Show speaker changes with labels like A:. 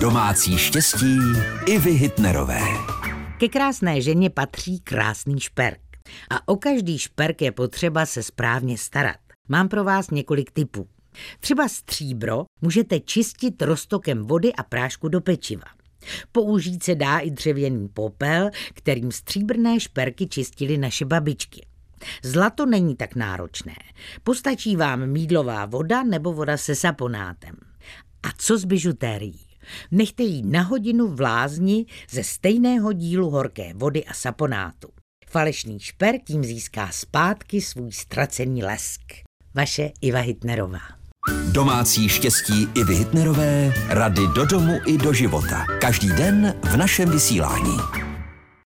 A: Domácí štěstí i vy Hitnerové.
B: Ke krásné ženě patří krásný šperk. A o každý šperk je potřeba se správně starat. Mám pro vás několik typů. Třeba stříbro můžete čistit roztokem vody a prášku do pečiva. Použít se dá i dřevěný popel, kterým stříbrné šperky čistili naše babičky. Zlato není tak náročné. Postačí vám mídlová voda nebo voda se saponátem. A co s bižutérií? Nechte ji na hodinu v lázni ze stejného dílu horké vody a saponátu. Falešný šper tím získá zpátky svůj ztracený lesk. Vaše Iva Hitnerová.
A: Domácí štěstí i Hitnerové, rady do domu i do života. Každý den v našem vysílání.